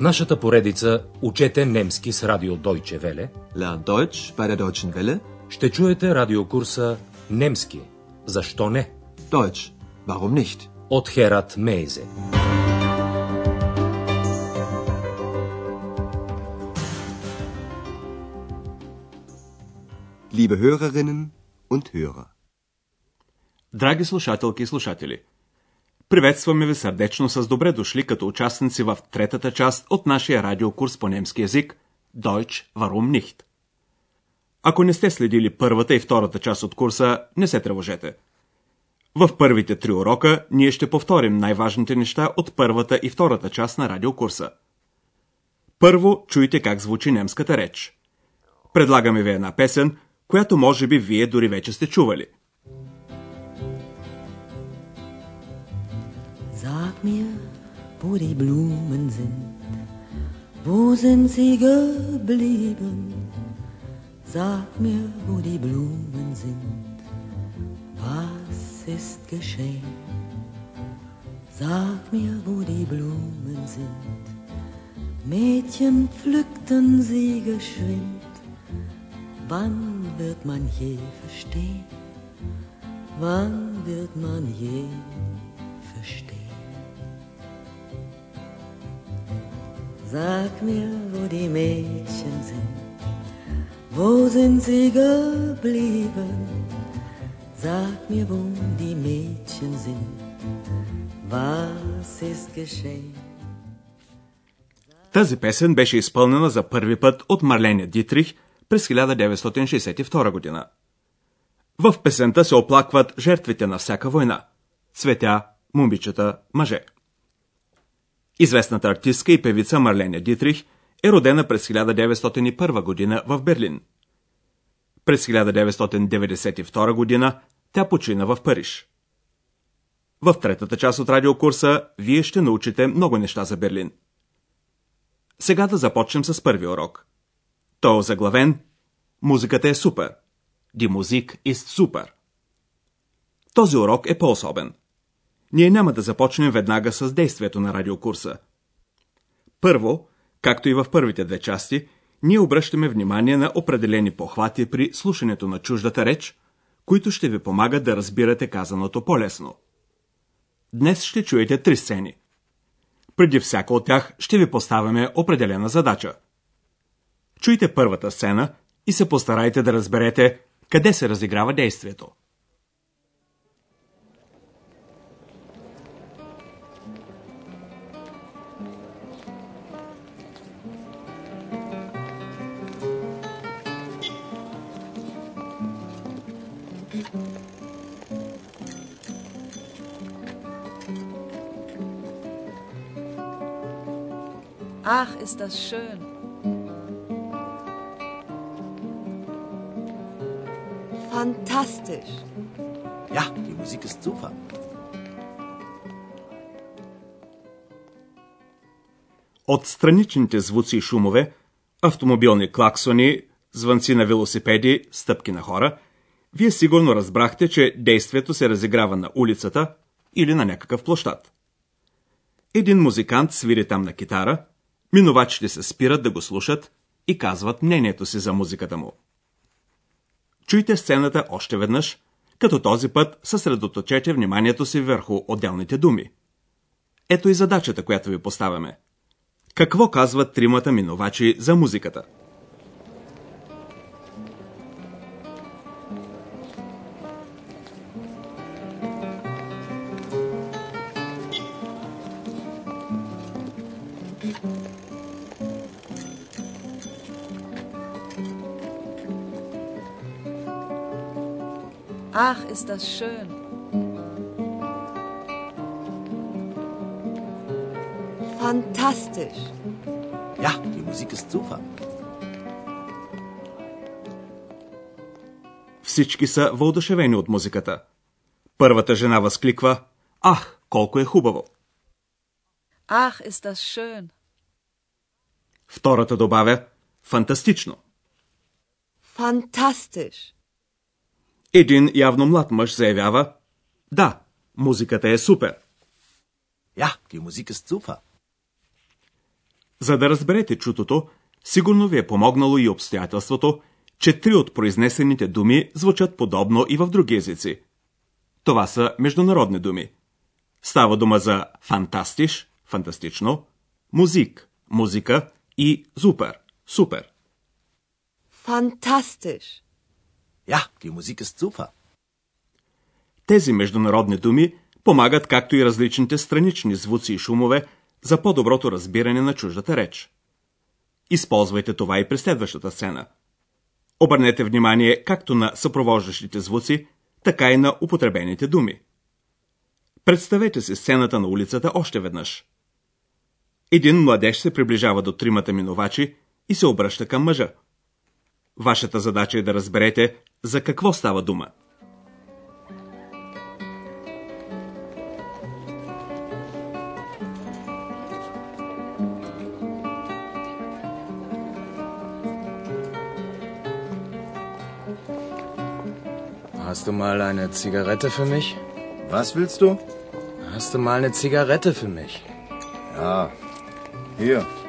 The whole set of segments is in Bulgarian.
В нашата поредица Учете немски с радио Deutsche Welle Lern Deutsch bei der Deutschen Welle. ще чуете радиокурса Немски. Защо не? Deutsch. Warum nicht? От Херат Мейзе. Liebe Hörerinnen und Hörer. Драги слушателки и слушатели, приветстваме ви сърдечно с добре дошли като участници в третата част от нашия радиокурс по немски язик Deutsch Warum nicht. Ако не сте следили първата и втората част от курса, не се тревожете. В първите три урока ние ще повторим най-важните неща от първата и втората част на радиокурса. Първо чуйте как звучи немската реч. Предлагаме ви една песен, която може би вие дори вече сте чували – wo die Blumen sind, wo sind sie geblieben? Sag mir, wo die Blumen sind, was ist geschehen? Sag mir, wo die Blumen sind. Mädchen pflückten sie geschwind. Wann wird man je verstehen? Wann wird man je Sag mir, wo die Mädchen sind, wo sind sie geblieben? Sag mir, wo die Mädchen sind, was ist geschehen? Тази песен беше изпълнена за първи път от Марленя Дитрих през 1962 година. В песента се оплакват жертвите на всяка война – цветя, момичета, мъже. Известната артистка и певица Марленя Дитрих е родена през 1901 година в Берлин. През 1992 година тя почина в Париж. В третата част от радиокурса вие ще научите много неща за Берлин. Сега да започнем с първи урок. Той е заглавен Музиката е супер. Die Musik ist super. Този урок е по-особен. Ние няма да започнем веднага с действието на радиокурса. Първо, както и в първите две части, ние обръщаме внимание на определени похвати при слушането на чуждата реч, които ще ви помагат да разбирате казаното по-лесно. Днес ще чуете три сцени. Преди всяка от тях ще ви поставяме определена задача. Чуйте първата сцена и се постарайте да разберете къде се разиграва действието. Ach, ist das schön. Fantastisch. Ja, die Musik ist super. От страничните звуци и шумове, автомобилни клаксони, звънци на велосипеди, стъпки на хора, вие сигурно разбрахте, че действието се разиграва на улицата или на някакъв площад. Един музикант свири там на китара, минувачите се спират да го слушат и казват мнението си за музиката му. Чуйте сцената още веднъж, като този път съсредоточете вниманието си върху отделните думи. Ето и задачата, която ви поставяме. Какво казват тримата минувачи за музиката? Ach, ist das schön. Fantastisch. Ja, die Musik ist super. Всички са въодушевени от музиката. Първата жена възкликва Ах, колко е хубаво! Ach, ist das schön. Втората добавя Фантастично! Fantastisch. Един явно млад мъж заявява Да, музиката е супер. Ja, die Musik ist super. За да разберете чутото, сигурно ви е помогнало и обстоятелството, че три от произнесените думи звучат подобно и в други езици. Това са международни думи. Става дума за фантастиш, фантастично, музик, музика и супер, супер. Fantastisch. Ja, die Musik ist super. Тези международни думи помагат както и различните странични звуци и шумове за по-доброто разбиране на чуждата реч. Използвайте това и при следващата сцена. Обърнете внимание както на съпровождащите звуци, така и на употребените думи. Представете си сцената на улицата още веднъж. Един младеж се приближава до тримата минувачи и се обръща към мъжа. Вашата задача е да разберете за какво става дума. Hast du mal eine Zigarette für mich? Was willst du? Hast du mal eine Zigarette für mich? Ja. Hier.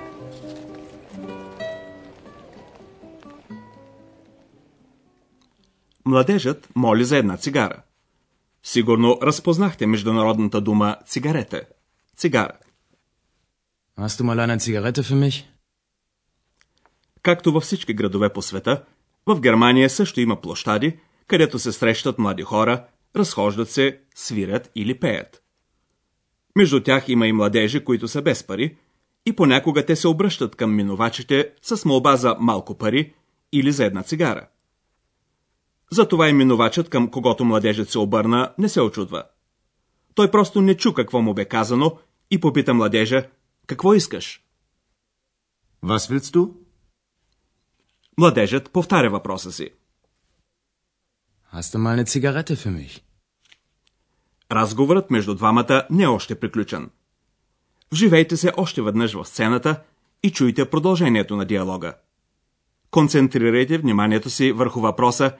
Младежът моли за една цигара. Сигурно разпознахте международната дума цигарета. Цигара. Hast du mal eine Zigarette für mich? Както във всички градове по света, в Германия също има площади, където се срещат млади хора, разхождат се, свирят или пеят. Между тях има и младежи, които са без пари, и понякога те се обръщат към минувачите с молба за малко пари или за една цигара. Затова и минувачът, към когото младежът се обърна, не се очудва. Той просто не чу какво му бе казано и попита младежа, какво искаш? Was willst du? Младежът повтаря въпроса си. Hast du mal eine Zigarette für mich? Разговорът между двамата не е още приключен. Вживейте се още веднъж в сцената и чуйте продължението на диалога. Концентрирайте вниманието си върху въпроса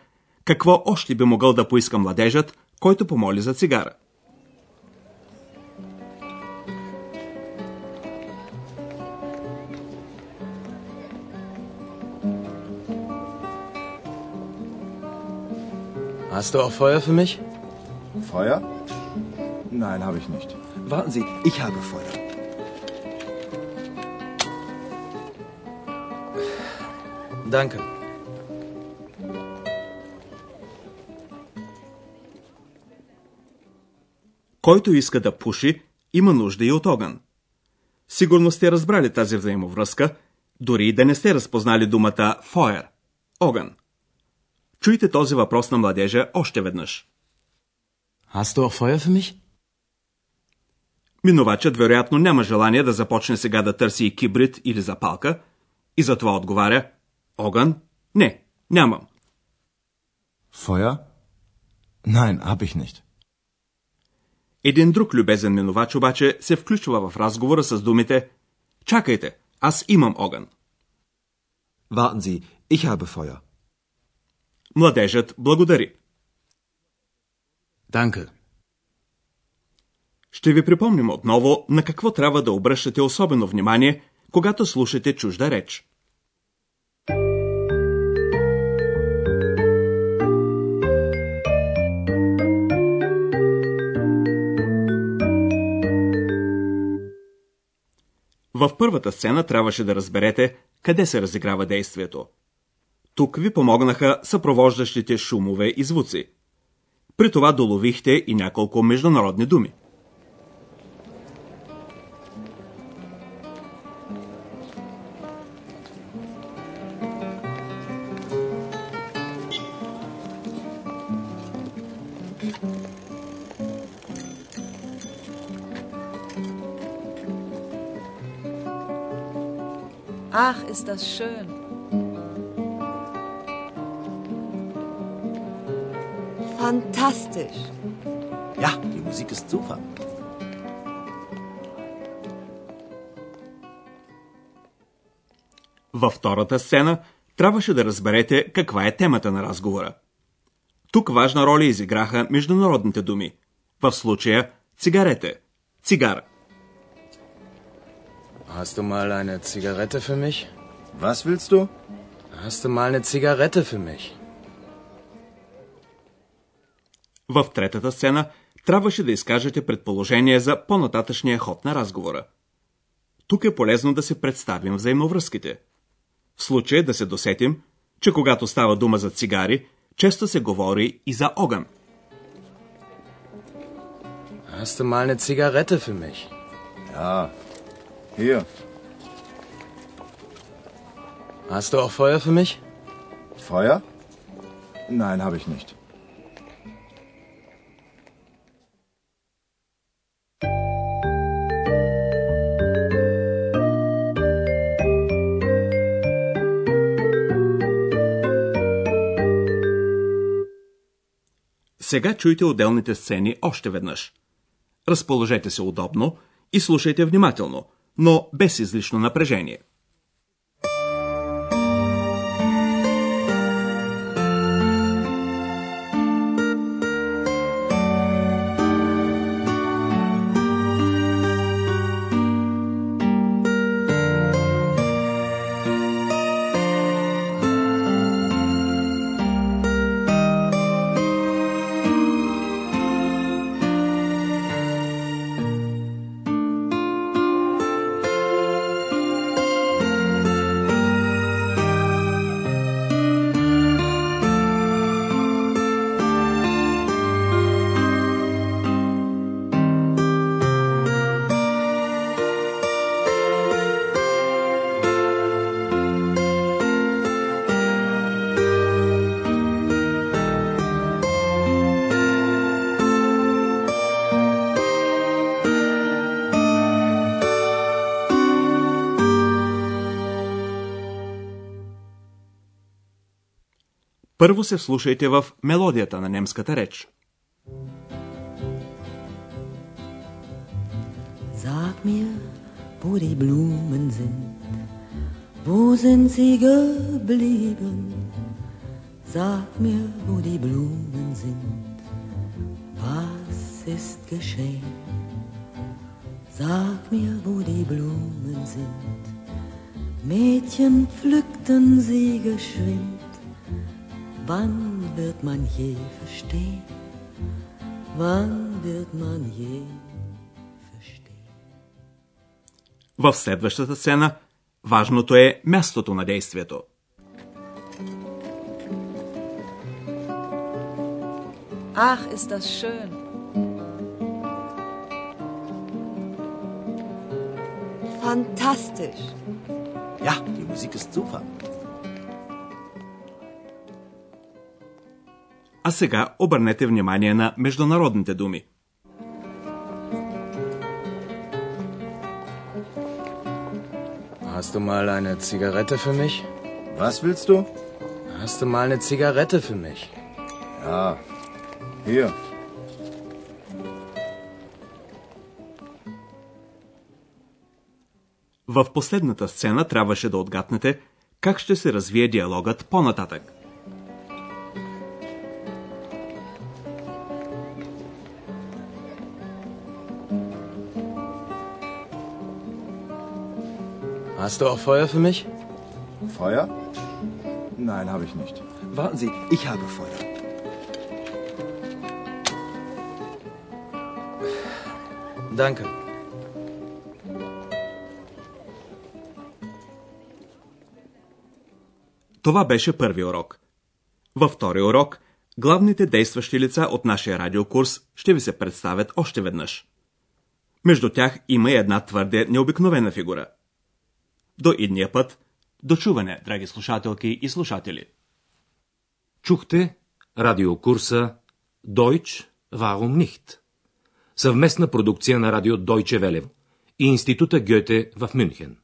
какво още би могъл да поиска младежът, който помоли за цигара. Hast du auch Feuer für mich? Feuer? Nein, habe ich nicht. Warten Sie, ich habe Feuer. Danke. Който иска да пуши, има нужда и от огън. Сигурно сте разбрали тази взаимовръзка, дори и да не сте разпознали думата fire – огън. Чуйте този въпрос на младежа още веднъж. Hast du Feuer für mich? Минувачът вероятно няма желание да започне сега да търси и кибрид или запалка и затова отговаря Огън? Не, нямам. Feuer? Nein, habe ich nicht. Един друг любезен минувач обаче се включва в разговора с думите Чакайте, аз имам огън. Warten Sie, ich habe Feuer. Младежът благодари. Danke. Ще ви припомним отново на какво трябва да обръщате особено внимание, когато слушате чужда реч. В първата сцена трябваше да разберете къде се разиграва действието. Тук ви помогнаха съпровождащите шумове и звуци. При това доловихте и няколко международни думи. Ach, ist das schön. Fantastisch. Ja, die Musik ist super. Във втората сцена трябваше да разберете каква е темата на разговора. Тук важна роля изиграха международните думи. В случая цигарете, цигара. Hast du mal eine Zigarette für mich? Was willst du? Hast du mal eine Zigarette für mich? В третата сцена трябваше да изкажете предположение за по-нататъчния ход на разговора. Тук е полезно да се представим взаимовръзките. В случая да се досетим, че когато става дума за цигари, често се говори и за огън. Hast du mal eine Zigarette für mich? Ja. Hier. Hast du auch Feuer für mich? Feuer? Nein, habe ich nicht. Сега чуйте отделните сцени още веднъж. Разположете се удобно и слушайте внимателно, но без излишно напрежение. Първо се слушайте в мелодията на немската реч. Sag mir, wo die Blumen sind, wo sind sie geblieben? Sag mir, wo die Blumen sind, was ist geschehen? Sag mir, wo die Blumen sind. Mädchen pflückten sie geschwind. Wann wird man je verstehen? Wann wird man je verstehen? В следващата сцена важното е мястото на действието. Ach, ist das schön. Fantastisch. Ja, die Musik ist super. А сега обърнете внимание на международните думи. Hast du mal eine Zigarette für mich? Was willst du? Hast du mal eine Zigarette für mich? Ja. Hier. В последната сцена трябваше да отгаднете как ще се развие диалогът по-нататък. Hast du auch Feuer für mich? Feuer? Nein, habe ich nicht. Warten Sie, ich habe Feuer. Danke. Това беше първи урок. Във втори урок главните действащи лица от нашия радиокурс ще ви се представят още веднъж. Между тях има и една твърде необикновена фигура. До идния път, до чуване, драги слушателки и слушатели. Чухте радиокурса Deutsch Warum nicht? Съвместна продукция на радио Deutsche Welle и Института Гьоте в Мюнхен.